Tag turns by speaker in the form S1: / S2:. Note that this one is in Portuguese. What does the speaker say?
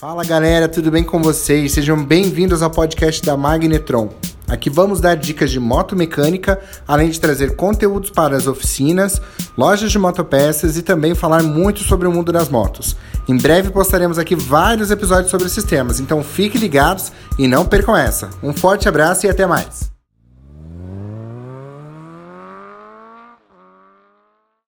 S1: Fala galera, tudo bem com vocês? Sejam bem-vindos ao podcast da Magnetron. Aqui vamos dar dicas de moto mecânica, além de trazer conteúdos para as oficinas, lojas de motopeças e também falar muito sobre o mundo das motos. Em breve postaremos aqui vários episódios sobre esses temas, então fiquem ligados e não percam essa. Um forte abraço e até mais!